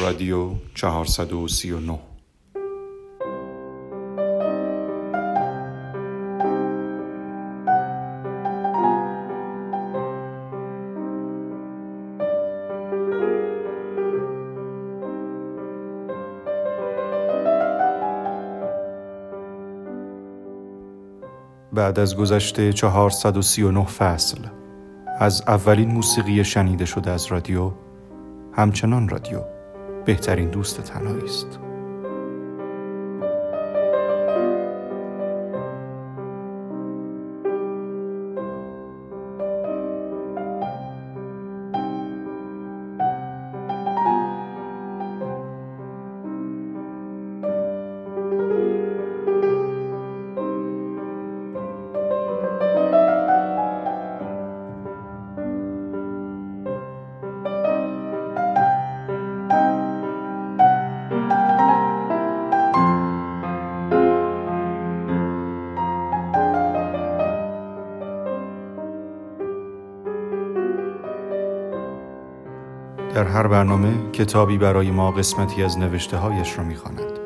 رادیو 439 بعد از گذشته 439 فصل از اولین موسیقی شنیده شده از رادیو همچنان رادیو. بهترین دوست تنهایی است در هر برنامه کتابی برای ما قسمتی از نوشته هایش را می‌خواند.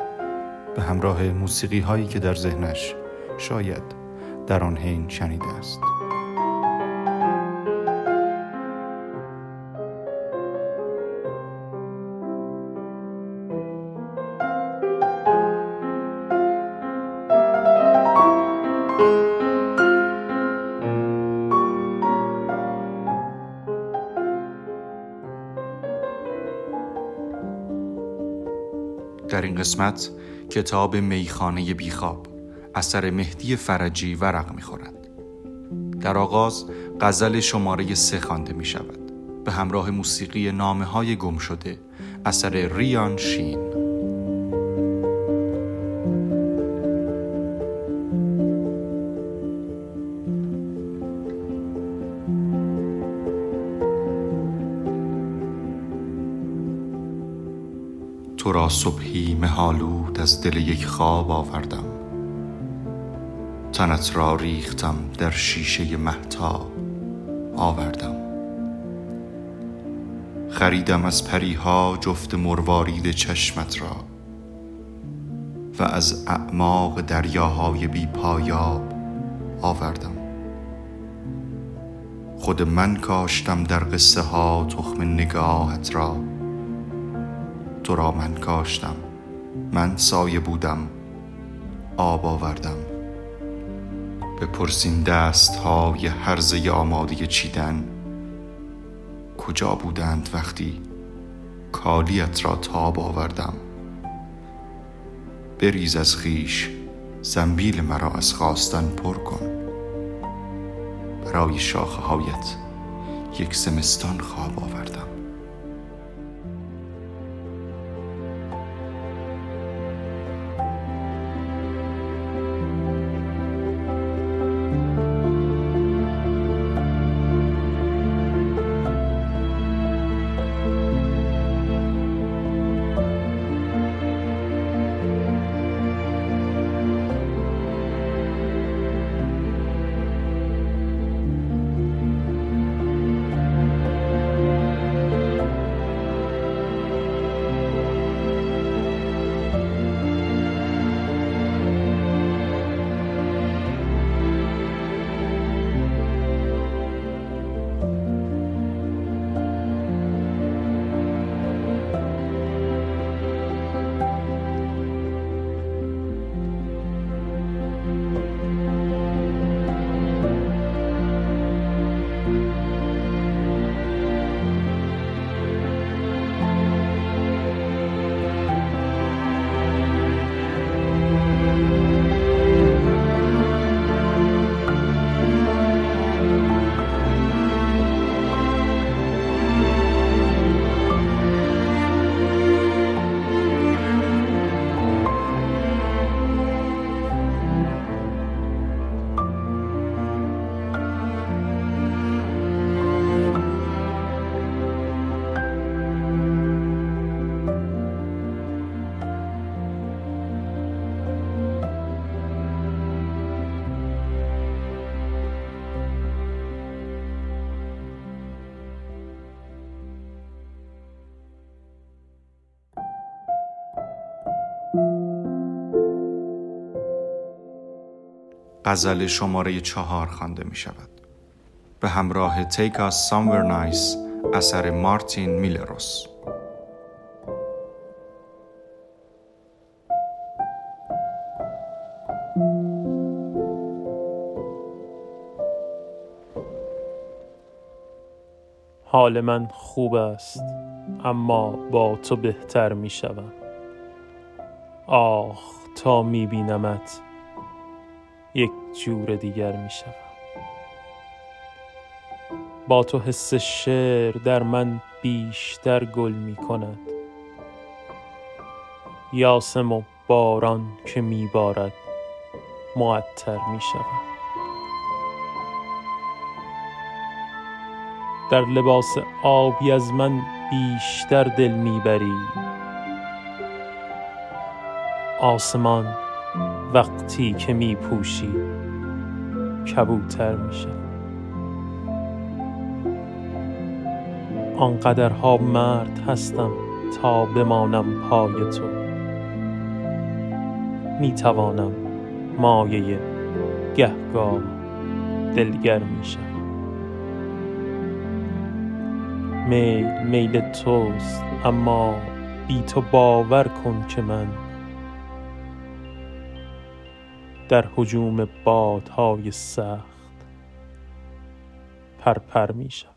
به همراه موسیقی هایی که در ذهنش شاید در آن حین شنیده است. در این قسمت کتاب میخانه بیخواب. اثر مهدی فرجی ورق می‌خورد. در آغاز غزل شماره سه خوانده می شود به همراه موسیقی نامه های گم شده اثر ریان شین. تو را صبحی مهالود از دل یک خواب آوردم. تنت را ریختم در شیشه محتا آوردم. خریدم از پریها جفت مروارید چشمت را و از اعماق دریاهای بی پایاب آوردم. خود من کاشتم در قصه ها تخم نگاهت را. تو را من کاشتم. من سایه بودم آب آوردم. بپرسین دست های هرزه آماده چیدن. کجا بودند وقتی کالیت را تاب آوردم؟ بریز از خیش زنبیل مرا از خواستن پر کن. برای شاخه هایت یک زمستان خواب آوردم. غزل شماره چهار خوانده می شود. به همراه Take Us Somewhere Nice اثر مارتین میلروس. حال من خوب است اما با تو بهتر می شوم. آخ تا می بینمت جور دیگر می شوم با تو حس شعر در من بیشتر گل می کند یاسم و باران که می بارد معطر می شوم در لباس آبی از من بیشتر دل می‌بری. آسمان وقتی که میپوشی. کبوتر میشه. آنقدرها مرد هستم تا بمانم پای تو. می‌توانم مایه گهگاه دلگر میشم. میل میل توست اما بی تو باور کن که من در حجوم بادهای سخت پرپر می شود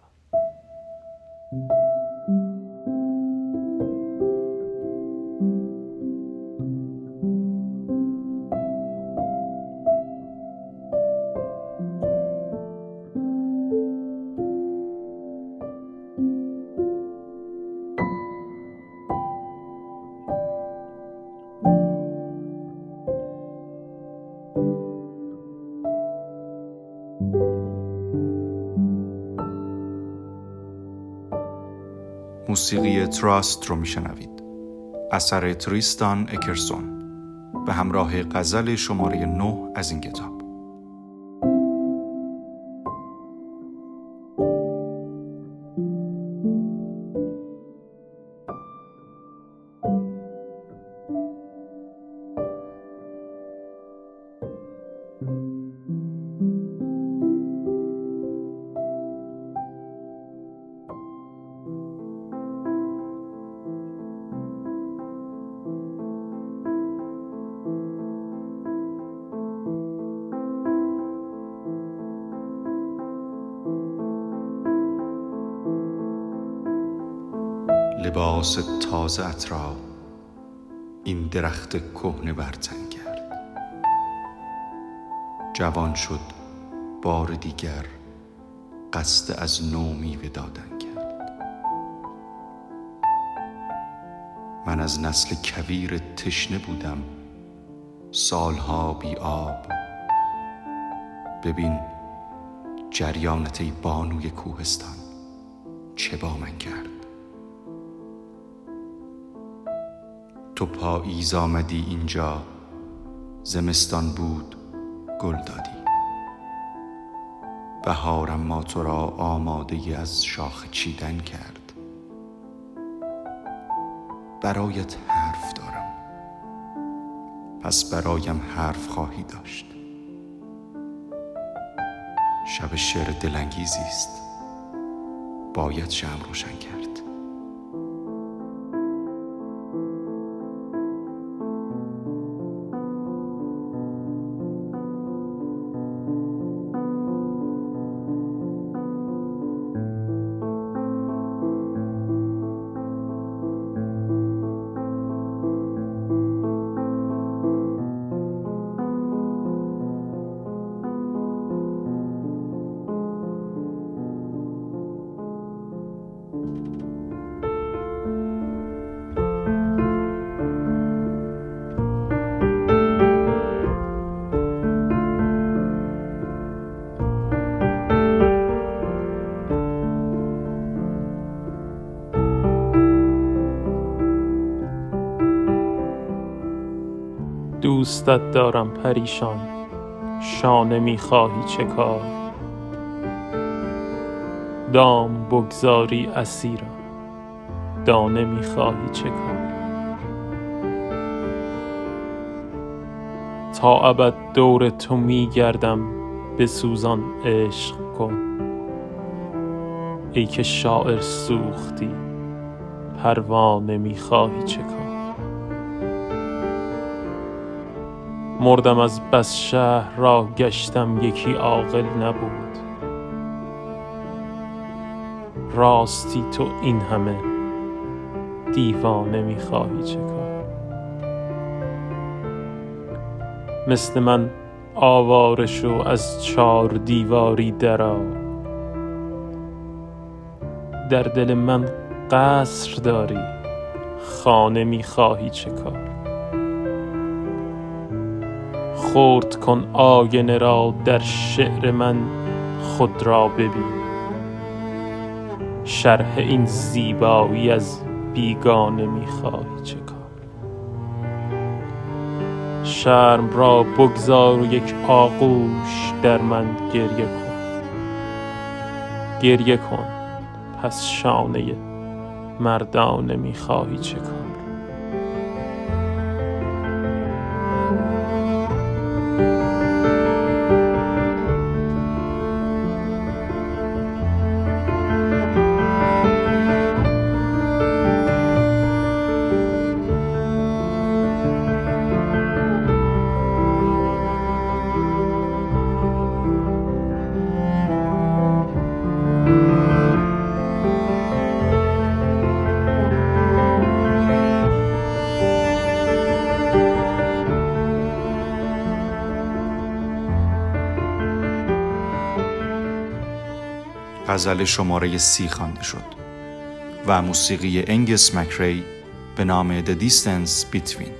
موسیقی تراست رو میشنوید. اثر تریستان اکرسون. به همراه غزل شماره 9 از این کتاب. لباس تازه را این درخت کهنه برتن کرد. جوان شد بار دیگر قصد از نو میوه دادن کرد. من از نسل کویر تشنه بودم سالها بی آب. ببین جریانت بانوی کوهستان چه با من کرد؟ تو پاییز آمدی اینجا. زمستان بود گل دادی. بهارم ما تو را آماده از شاخ چیدن کرد. برایت حرف دارم. پس برایم حرف خواهی داشت. شب شعر دلانگیزی است. باید شم روشن کرد. دوستت دارم پریشان شانه می‌خواهی چه کار؟ دام بگذاری اسیرم دانه می‌خواهی چه کار؟ تا ابد دور تو می گردم به سوزان عشق کن. ای که شاعر سوختی پروانه می خواهی چه کار؟ مردم از بس شهر را گشتم یکی عاقل نبود. راستی تو این همه دیوانه می‌خواهی چه کار؟ مثل من آواره شو از چار دیواری درا در دل من قصر داری خانه می‌خواهی چه کار؟ خورد کن آینه را در شعر من خود را ببین. شرح این زیبایی از بیگانه می‌خواهی چه کار؟ شرم را بگذار و یک آغوش در من گریه کن. گریه کن پس شانه مردانه می‌خواهی چه کار؟ غزل شماره سی خوانده شد و موسیقی انگس مکری به نام The Distance Between.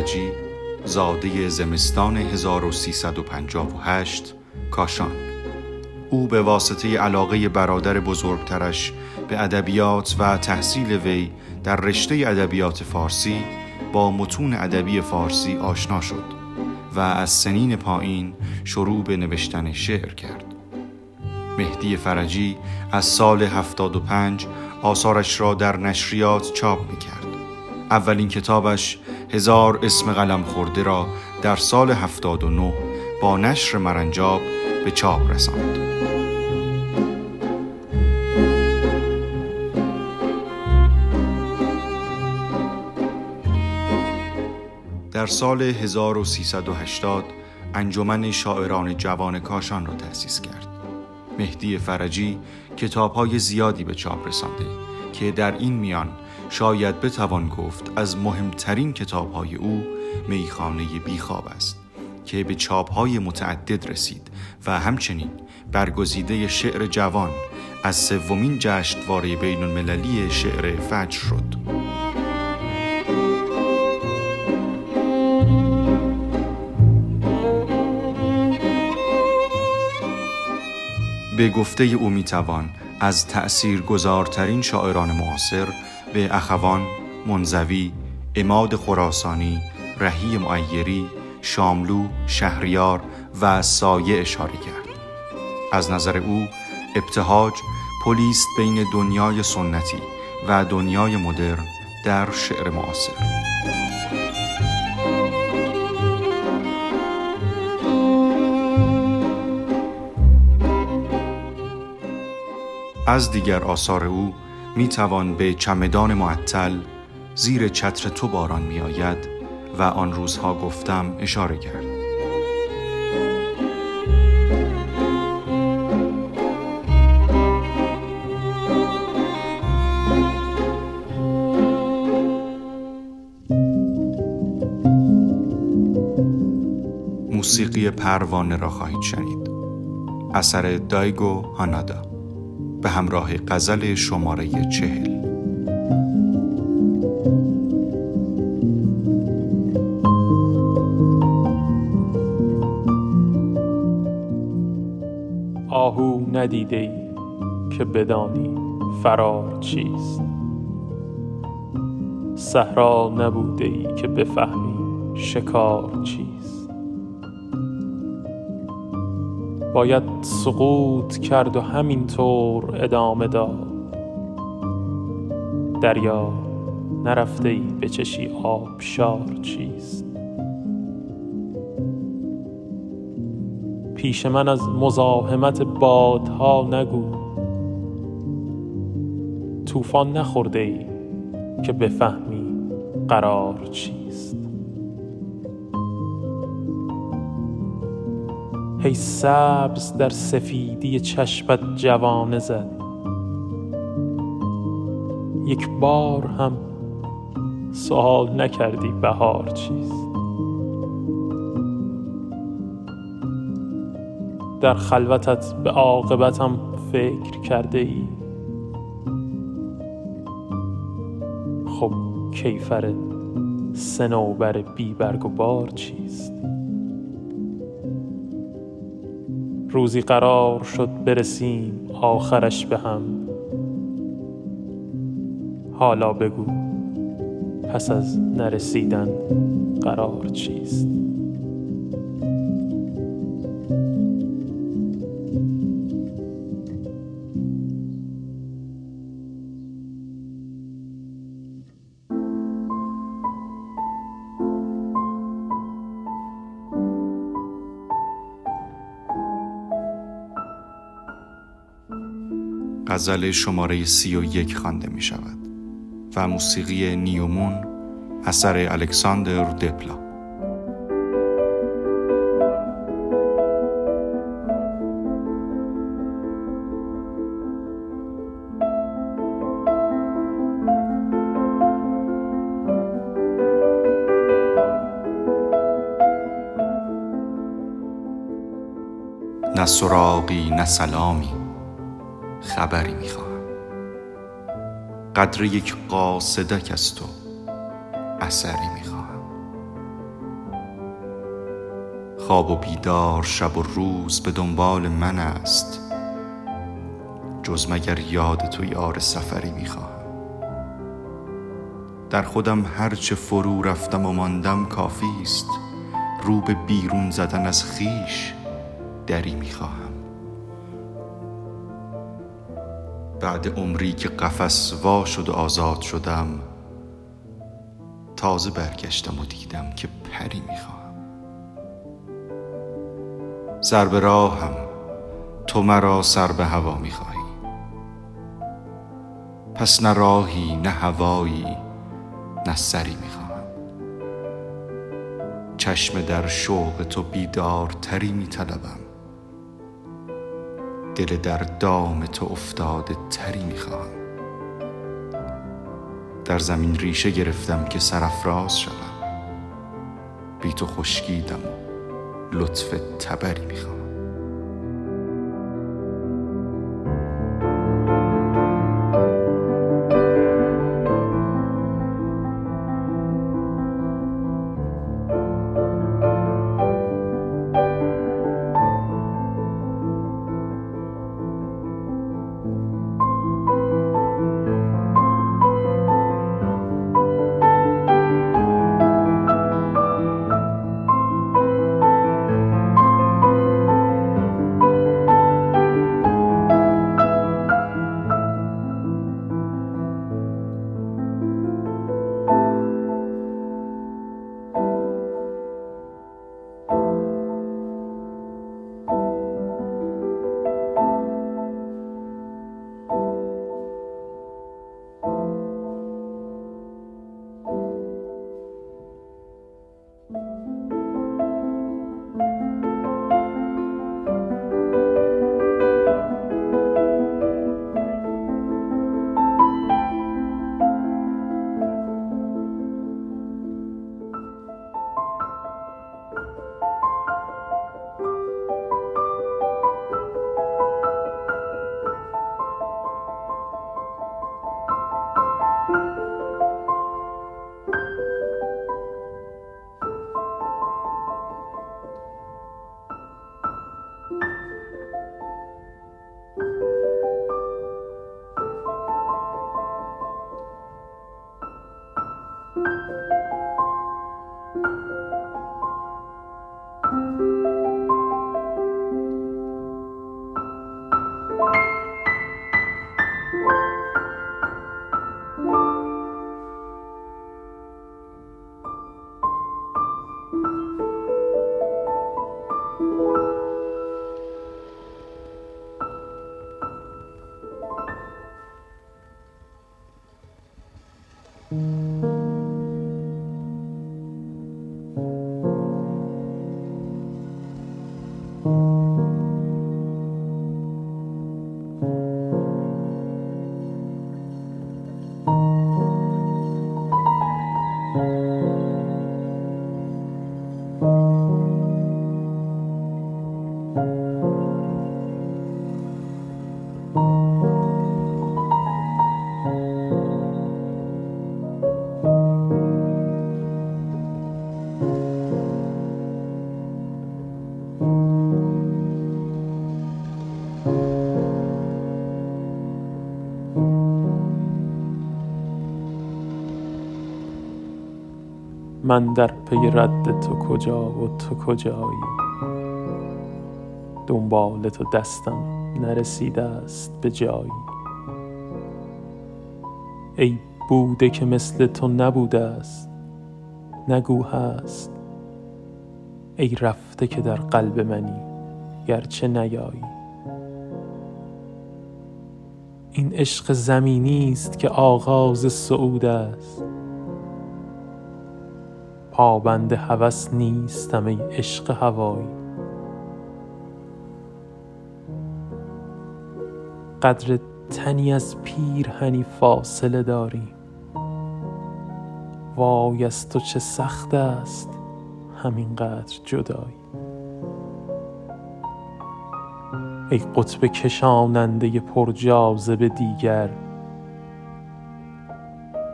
فرجی زاده زمستان 1358 کاشان او به واسطه علاقه برادر بزرگترش به ادبیات و تحصیل وی در رشته ادبیات فارسی با متون ادبی فارسی آشنا شد و از سنین پایین شروع به نوشتن شعر کرد. مهدی فرجی از سال 75 آثارش را در نشریات چاپ می کرد. اولین کتابش هزار اسم قلم خورده را در سال 79 با نشر مرنجاب به چاپ رساند. در سال 1380 انجمن شاعران جوان کاشان را تأسیس کرد. مهدی فرجی کتابهای زیادی به چاپ رسانده که در این میان شاید بتوان گفت از مهمترین کتابهای او میخانه بیخواب است که به چاپهای متعدد رسید و همچنین برگزیده شعر جوان از سومین جشنواره بین المللی شعر فجر شد. به گفته او می‌توان از تأثیر گذارترین شاعران معاصر به اخوان، منزوی، اماد خراسانی، رهی معیری، شاملو، شهریار و سایه اشاره کرد. از نظر او ابتهاج پلیست بین دنیای سنتی و دنیای مدرن در شعر معاصر. از دیگر آثار او می توان به چمدان معطل زیر چتر تو باران می آید و آن روزها گفتم اشاره کرد. موسیقی پروانه را خواهید شنید. اثر دایگو هانادا به همراه غزل شماره چهل. آهو ندیده ای که بدانی فرار چیست. صحرا نبوده ای که بفهمی شکار چیست. باید سقوط کرد و همینطور ادامه داد. دریا نرفته ای بچشی آبشار چیست؟ پیش من از مزاحمت بادها نگو. طوفان نخورده ای که بفهمی قرار چیست هی سبز در سفیدی چشمت جوانه زد یک بار هم سوال نکردی بهار چیست. در خلوتت به عاقبتم فکر کرده ای خب کیفر سنوبر بی برگ و بار چیست؟ روزی قرار شد برسیم آخرش به هم. حالا بگو پس از نرسیدن قرار چیست؟ غزل شماره سی و یک خوانده می شود و موسیقی نیومون اثر الکساندر دپلا. نه سراغی نه سلامی. خبری می‌خواهم. قدر یک قاصدک از تو اثری می‌خواهم. خواب و بیدار شب و روز به دنبال من است. جز مگر یاد تو یار سفری می‌خواهم. در خودم هرچه فرو رفتم و ماندم کافی است. رو به بیرون زدن از خیش دری می‌خواهم. بعد عمری که قفس وا شد و آزاد شدم تازه برگشتم و دیدم که پری می‌خواهم. سر به راهم تو مرا سر به هوا می‌خواهی. پس نه راهی نه هوایی نه سری می‌خواهم. چشم در شوق تو بیدارتری میطلبم. دل در دام تو افتاده تری می‌خواهم در زمین ریشه گرفتم که سرفراز شوم. بی تو خشکیدم. و لطف تبری می‌خواهم من در پی رد تو کجا و تو کجایی؟ دنبال تو دستم نرسیده است به جایی. ای بوده که مثل تو نبوده است نگو هست. ای رفته که در قلب منی گرچه نیایی. این عشق زمینی است که آغاز صعود است. پابند هوس نیستم ای عشق هوایی. قدر تنی از پیرهنی فاصله داریم وای از تو چه سخت است همین قدر جدایی. ای قطب کشاننده پر جاذبه دیگر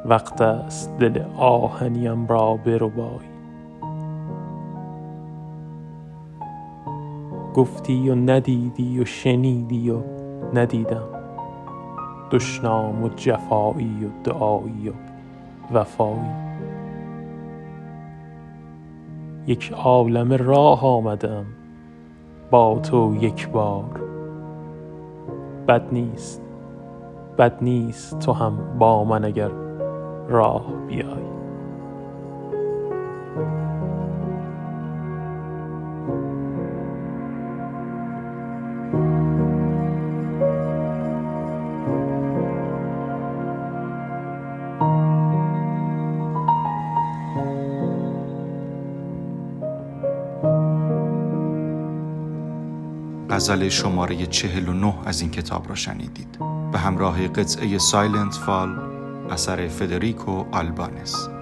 وقت است دل آهنیم را بربایی گفتی و ندیدی و شنیدی و ندیدم. دشنام و جفایی و دعایی و وفایی. یک عالم راه آمدم با تو یک بار. بد نیست بد نیست تو هم با من اگر راه بیای غزل شماره 49 از این کتاب را شنیدید. به همراه قطعه سایلنت فال اثر فدریکو آلبانس.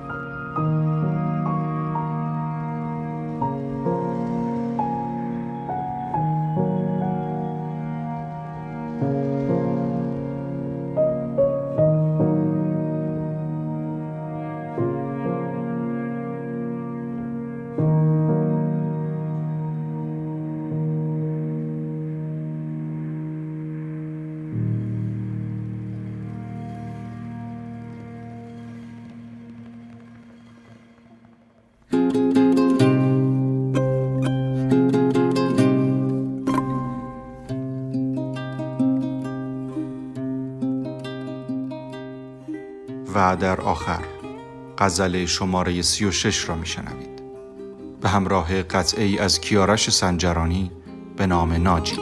آخر غزل شماره 36 را میشنوید. به همراه قطعه از کیارش سنجرانی به نام ناجی.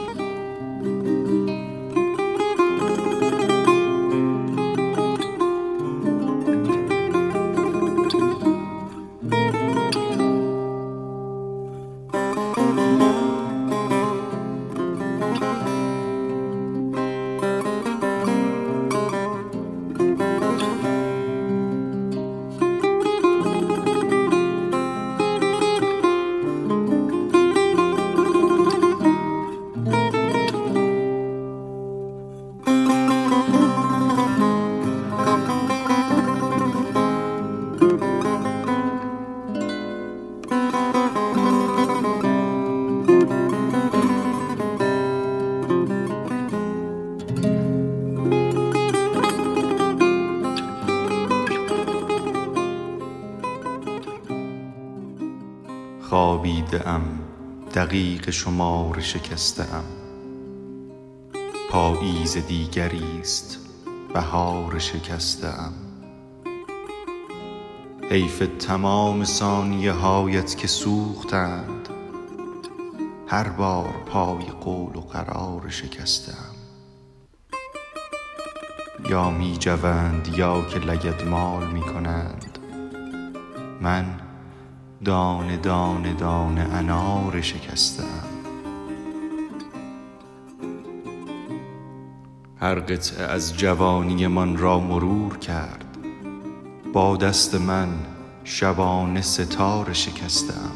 خوابیده ام دقیق شمار شکسته ام پاییز دیگری است بهار شکسته ام حیف تمام ثانیه هایت که سوختند هر بار پای قول و قرار شکسته ام یا می جوند یا که لگدمال می کنند من دانه دانه دانه انار شکستم هر قطعه از جوانی من را مرور کرد. با دست من شبانه ستاره شکستم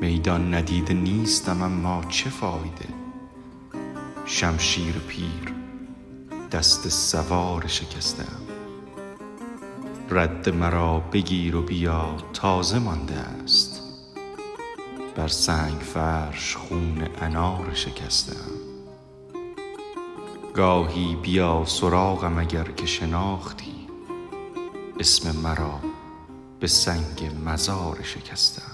میدان ندیده نیستم اما چه فایده؟ شمشیر پیر دست سوار شکستم رد مرا بگیر و بیا تازه مانده است. بر سنگ فرش خون انار شکستم. گاهی بیا سراغم اگر که شناختی. اسم مرا به سنگ مزار شکستم.